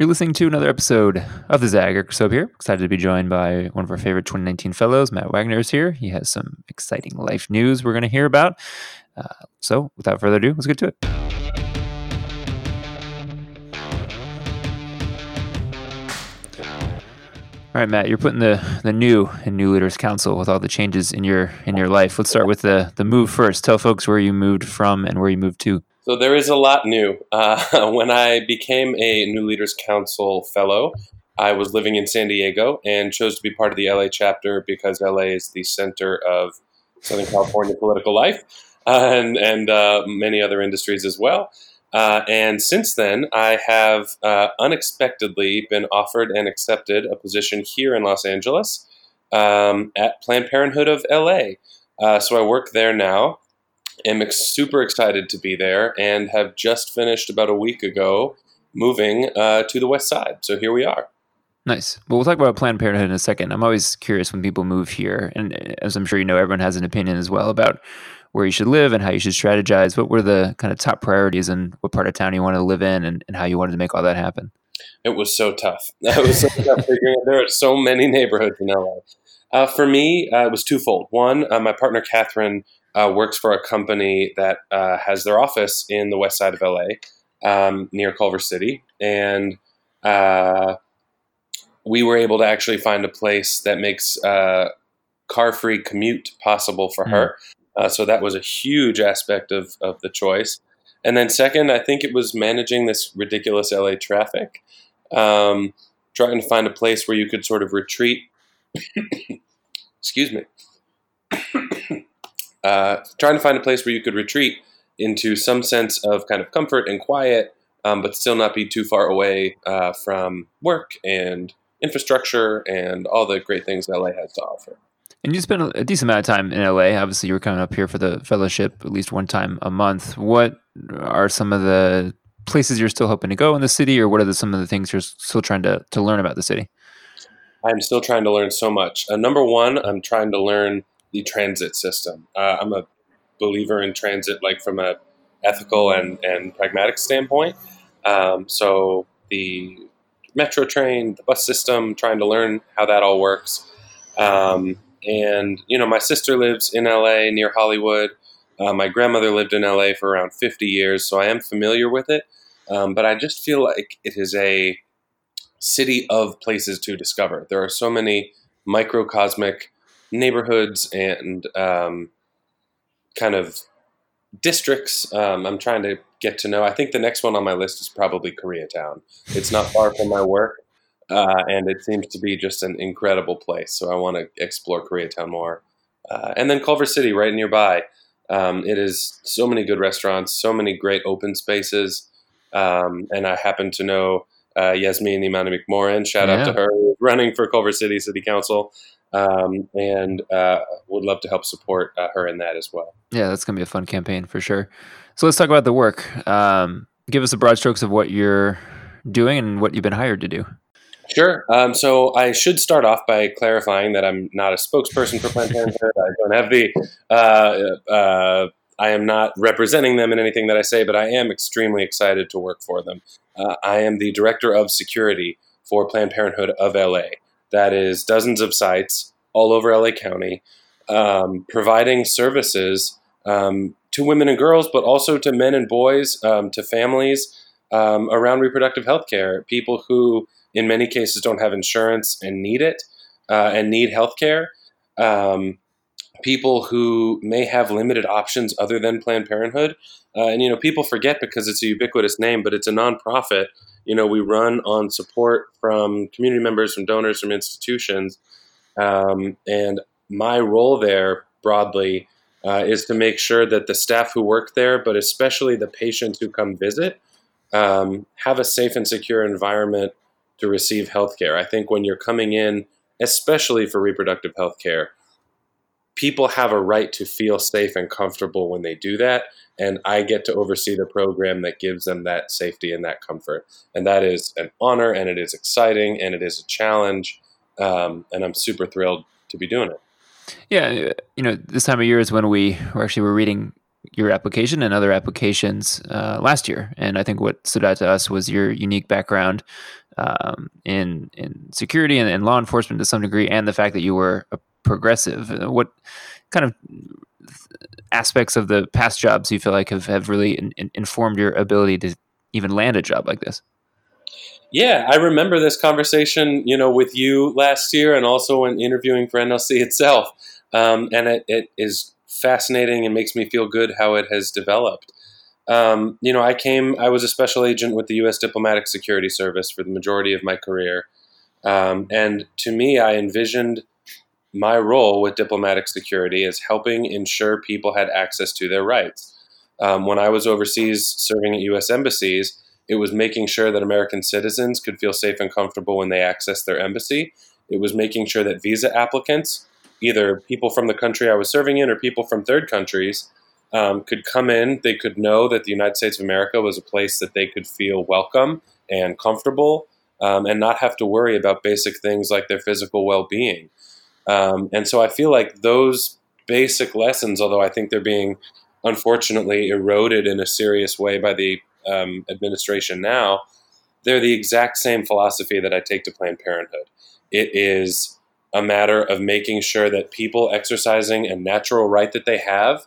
You're listening to another episode of the Zag Soap here. Excited to be joined by one of our favorite 2019 fellows, Matt Wagner is here. He has some exciting life news we're going to hear about. Uh, so, without further ado, let's get to it. All right, Matt, you're putting the, the new in New Leaders Council with all the changes in your in your life. Let's start with the the move first. Tell folks where you moved from and where you moved to. So there is a lot new. Uh, when I became a New Leaders Council fellow, I was living in San Diego and chose to be part of the LA chapter because LA is the center of Southern California political life uh, and, and uh, many other industries as well. Uh, and since then, I have uh, unexpectedly been offered and accepted a position here in Los Angeles um, at Planned Parenthood of LA. Uh, so I work there now am ex- super excited to be there and have just finished about a week ago moving uh, to the west side. So here we are. Nice. Well, we'll talk about Planned Parenthood in a second. I'm always curious when people move here, and uh, as I'm sure you know, everyone has an opinion as well about where you should live and how you should strategize. What were the kind of top priorities and what part of town you wanted to live in, and, and how you wanted to make all that happen? It was so tough. It was so tough figuring out there are so many neighborhoods in LA. Uh, for me, uh, it was twofold. One, uh, my partner Catherine uh, works for a company that uh, has their office in the west side of LA, um, near Culver City, and uh, we were able to actually find a place that makes uh, car-free commute possible for mm. her. Uh, so that was a huge aspect of of the choice. And then second, I think it was managing this ridiculous LA traffic, um, trying to find a place where you could sort of retreat. Excuse me uh, trying to find a place where you could retreat into some sense of kind of comfort and quiet, um, but still not be too far away uh, from work and infrastructure and all the great things LA has to offer. And you spent a decent amount of time in LA. Obviously, you were coming up here for the fellowship at least one time a month. What are some of the places you're still hoping to go in the city, or what are the, some of the things you're still trying to, to learn about the city? I'm still trying to learn so much. Uh, number one, I'm trying to learn the transit system. Uh, I'm a believer in transit, like from a ethical and, and pragmatic standpoint. Um, so the metro train, the bus system, trying to learn how that all works. Um, and you know, my sister lives in LA near Hollywood. Uh, my grandmother lived in LA for around 50 years, so I am familiar with it. Um, but I just feel like it is a city of places to discover. There are so many microcosmic neighborhoods and um, kind of districts. Um, I'm trying to get to know. I think the next one on my list is probably Koreatown. It's not far from my work, uh, and it seems to be just an incredible place. So I want to explore Koreatown more. Uh, and then Culver City, right nearby. Um, it is so many good restaurants, so many great open spaces, um, and I happen to know uh, Yasmine-Imani McMorrin. Shout yeah. out to her, running for Culver City City Council um, and uh, would love to help support uh, her in that as well. Yeah, that's going to be a fun campaign for sure. So let's talk about the work. Um, give us the broad strokes of what you're doing and what you've been hired to do. Sure. Um, so I should start off by clarifying that I'm not a spokesperson for Planned Parenthood. I don't have the. Uh, uh, I am not representing them in anything that I say, but I am extremely excited to work for them. Uh, I am the director of security for Planned Parenthood of LA that is dozens of sites all over LA County, um, providing services um, to women and girls, but also to men and boys, um, to families um, around reproductive health care, people who, in many cases, don't have insurance and need it uh, and need health care. Um, people who may have limited options other than Planned Parenthood. Uh, and, you know, people forget because it's a ubiquitous name, but it's a nonprofit you know, we run on support from community members, from donors, from institutions. Um, and my role there broadly uh, is to make sure that the staff who work there, but especially the patients who come visit, um, have a safe and secure environment to receive health care. I think when you're coming in, especially for reproductive health care, people have a right to feel safe and comfortable when they do that and I get to oversee the program that gives them that safety and that comfort. And that is an honor, and it is exciting, and it is a challenge. Um, and I'm super thrilled to be doing it. Yeah, you know, this time of year is when we were actually were reading your application and other applications uh, last year, and I think what stood out to us was your unique background um, in in security and, and, law enforcement to some degree, and the fact that you were a progressive. Uh, what kind of aspects of the past jobs you feel like have, have really in, in informed your ability to even land a job like this? Yeah, I remember this conversation, you know, with you last year, and also when interviewing for NLC itself. Um, and it, it is fascinating and makes me feel good how it has developed. Um, you know, I came, I was a special agent with the U.S. Diplomatic Security Service for the majority of my career. Um, and to me, I envisioned my role with diplomatic security is helping ensure people had access to their rights. Um, when I was overseas serving at U.S. embassies, it was making sure that American citizens could feel safe and comfortable when they accessed their embassy. It was making sure that visa applicants, either people from the country I was serving in or people from third countries, um, could come in. They could know that the United States of America was a place that they could feel welcome and comfortable um, and not have to worry about basic things like their physical well being. Um, and so I feel like those basic lessons, although I think they're being unfortunately eroded in a serious way by the um, administration now, they're the exact same philosophy that I take to Planned Parenthood. It is a matter of making sure that people exercising a natural right that they have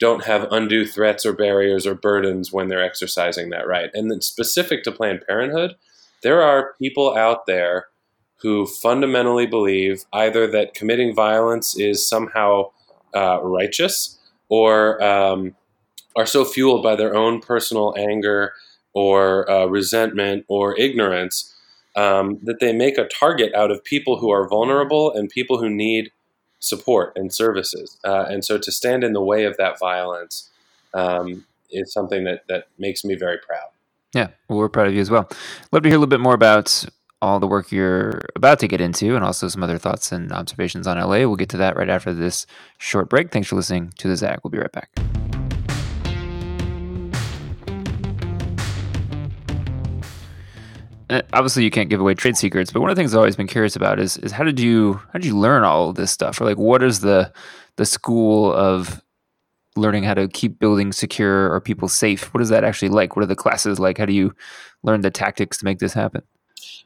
don't have undue threats or barriers or burdens when they're exercising that right. And then specific to Planned Parenthood, there are people out there who fundamentally believe either that committing violence is somehow uh, righteous or um, are so fueled by their own personal anger or uh, resentment or ignorance um, that they make a target out of people who are vulnerable and people who need support and services. Uh, and so to stand in the way of that violence um, is something that, that makes me very proud. Yeah, well, we're proud of you as well. Love to hear a little bit more about all the work you're about to get into and also some other thoughts and observations on LA. We'll get to that right after this short break. Thanks for listening to the Zag. We'll be right back. Obviously you can't give away trade secrets, but one of the things I've always been curious about is is how did you how did you learn all of this stuff? Or like what is the the school of learning how to keep building secure or people safe? What is that actually like? What are the classes like? How do you learn the tactics to make this happen?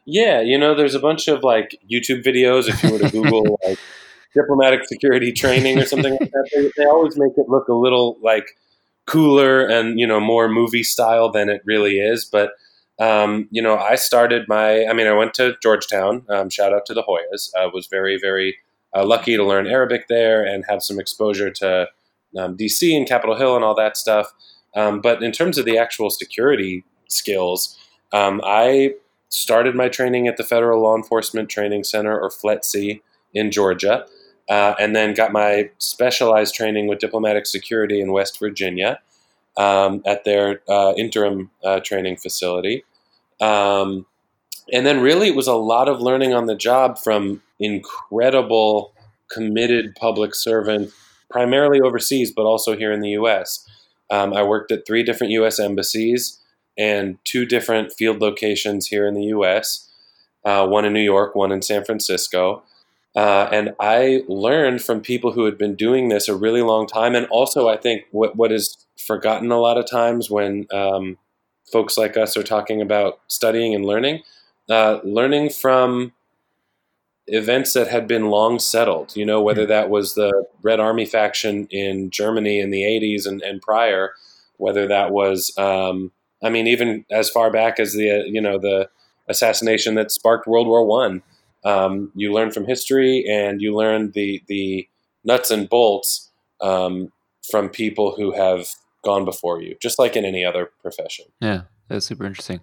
Yeah, you know, there's a bunch of like YouTube videos if you were to Google like diplomatic security training or something like that. They, they always make it look a little like cooler and you know more movie style than it really is, but um, you know, I started my, I mean, I went to Georgetown. Um, shout out to the Hoyas. I was very, very uh, lucky to learn Arabic there and have some exposure to um, DC and Capitol Hill and all that stuff. Um, but in terms of the actual security skills, um, I started my training at the Federal Law Enforcement Training Center, or FLETC, in Georgia, uh, and then got my specialized training with diplomatic security in West Virginia um, at their uh, interim uh, training facility. Um, and then, really, it was a lot of learning on the job from incredible, committed public servants, primarily overseas, but also here in the U.S. Um, I worked at three different U.S. embassies and two different field locations here in the U.S. Uh, one in New York, one in San Francisco. Uh, and I learned from people who had been doing this a really long time. And also, I think what, what is forgotten a lot of times when um, folks like us are talking about studying and learning, uh, learning from events that had been long settled, you know, whether hmm. that was the Red Army faction in Germany in the 80s and, and prior, whether that was, um, I mean, even as far back as the, uh, you know, the assassination that sparked World War One. Um, you learn from history and you learn the the nuts and bolts um, from people who have gone before you, just like in any other profession. Yeah, that's super interesting.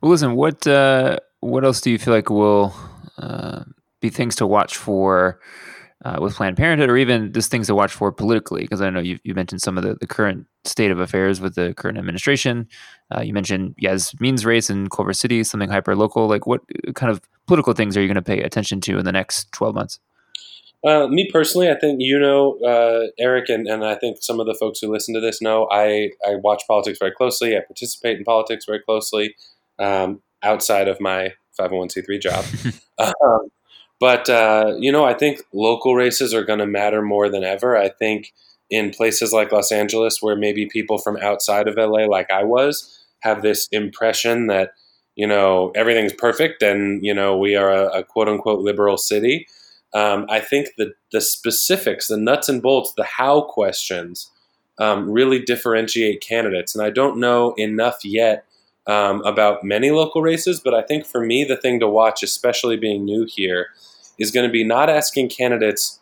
Well, listen, what uh, what else do you feel like will uh, be things to watch for? Uh, with Planned Parenthood, or even just things to watch for politically, because I know you, you mentioned some of the, the current state of affairs with the current administration. Uh, you mentioned Yasmine's race in Culver City, something hyper local. Like, what kind of political things are you going to pay attention to in the next 12 months? Uh, me personally, I think you know uh, Eric, and, and I think some of the folks who listen to this know I, I watch politics very closely. I participate in politics very closely um, outside of my 501c3 job. um, but, uh, you know, I think local races are going to matter more than ever. I think in places like Los Angeles, where maybe people from outside of LA, like I was, have this impression that you know, everything's perfect and, you know, we are a, a quote unquote liberal city. Um, I think the, the specifics, the nuts and bolts, the how questions um, really differentiate candidates. And I don't know enough yet um, about many local races, but I think for me, the thing to watch, especially being new here, is going to be not asking candidates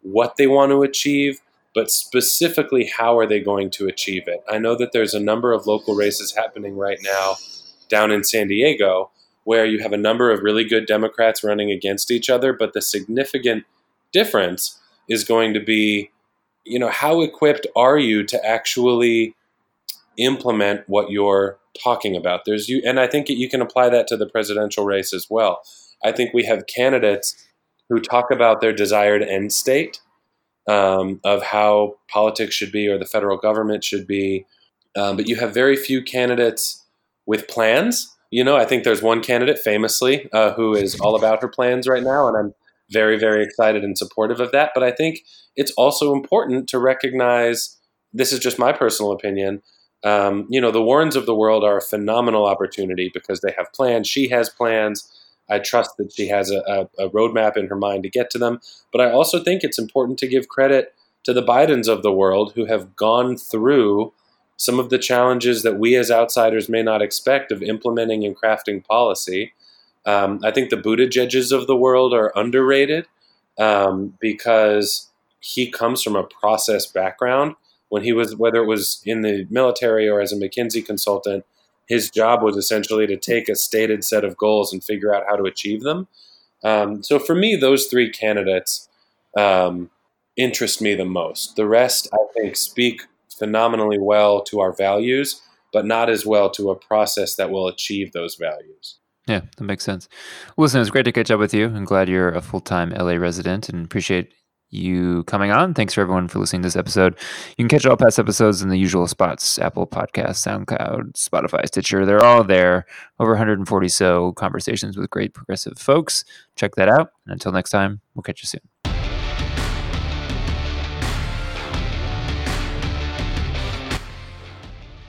what they want to achieve, but specifically how are they going to achieve it. I know that there's a number of local races happening right now down in San Diego where you have a number of really good Democrats running against each other, but the significant difference is going to be, you know, how equipped are you to actually implement what you're talking about? There's you, and I think you can apply that to the presidential race as well. I think we have candidates who talk about their desired end state um, of how politics should be or the federal government should be, um, but you have very few candidates with plans. You know, I think there's one candidate famously uh, who is all about her plans right now, and I'm very, very excited and supportive of that. But I think it's also important to recognize this is just my personal opinion. Um, you know, the Warrens of the world are a phenomenal opportunity because they have plans. She has plans. I trust that she has a, a, a roadmap in her mind to get to them. But I also think it's important to give credit to the Bidens of the world who have gone through some of the challenges that we as outsiders may not expect of implementing and crafting policy. Um, I think the Buttigieg's of the world are underrated um, because he comes from a process background. When he was, whether it was in the military or as a McKinsey consultant, his job was essentially to take a stated set of goals and figure out how to achieve them. Um, so for me, those three candidates um, interest me the most. The rest, I think, speak phenomenally well to our values, but not as well to a process that will achieve those values. Yeah, that makes sense. listen, it's great to catch up with you. I'm glad you're a full time LA resident and appreciate you coming on. Thanks for everyone for listening to this episode. You can catch all past episodes in the usual spots Apple Podcasts, SoundCloud, Spotify, Stitcher. They're all there. Over 140 so conversations with great progressive folks. Check that out. And until next time, we'll catch you soon.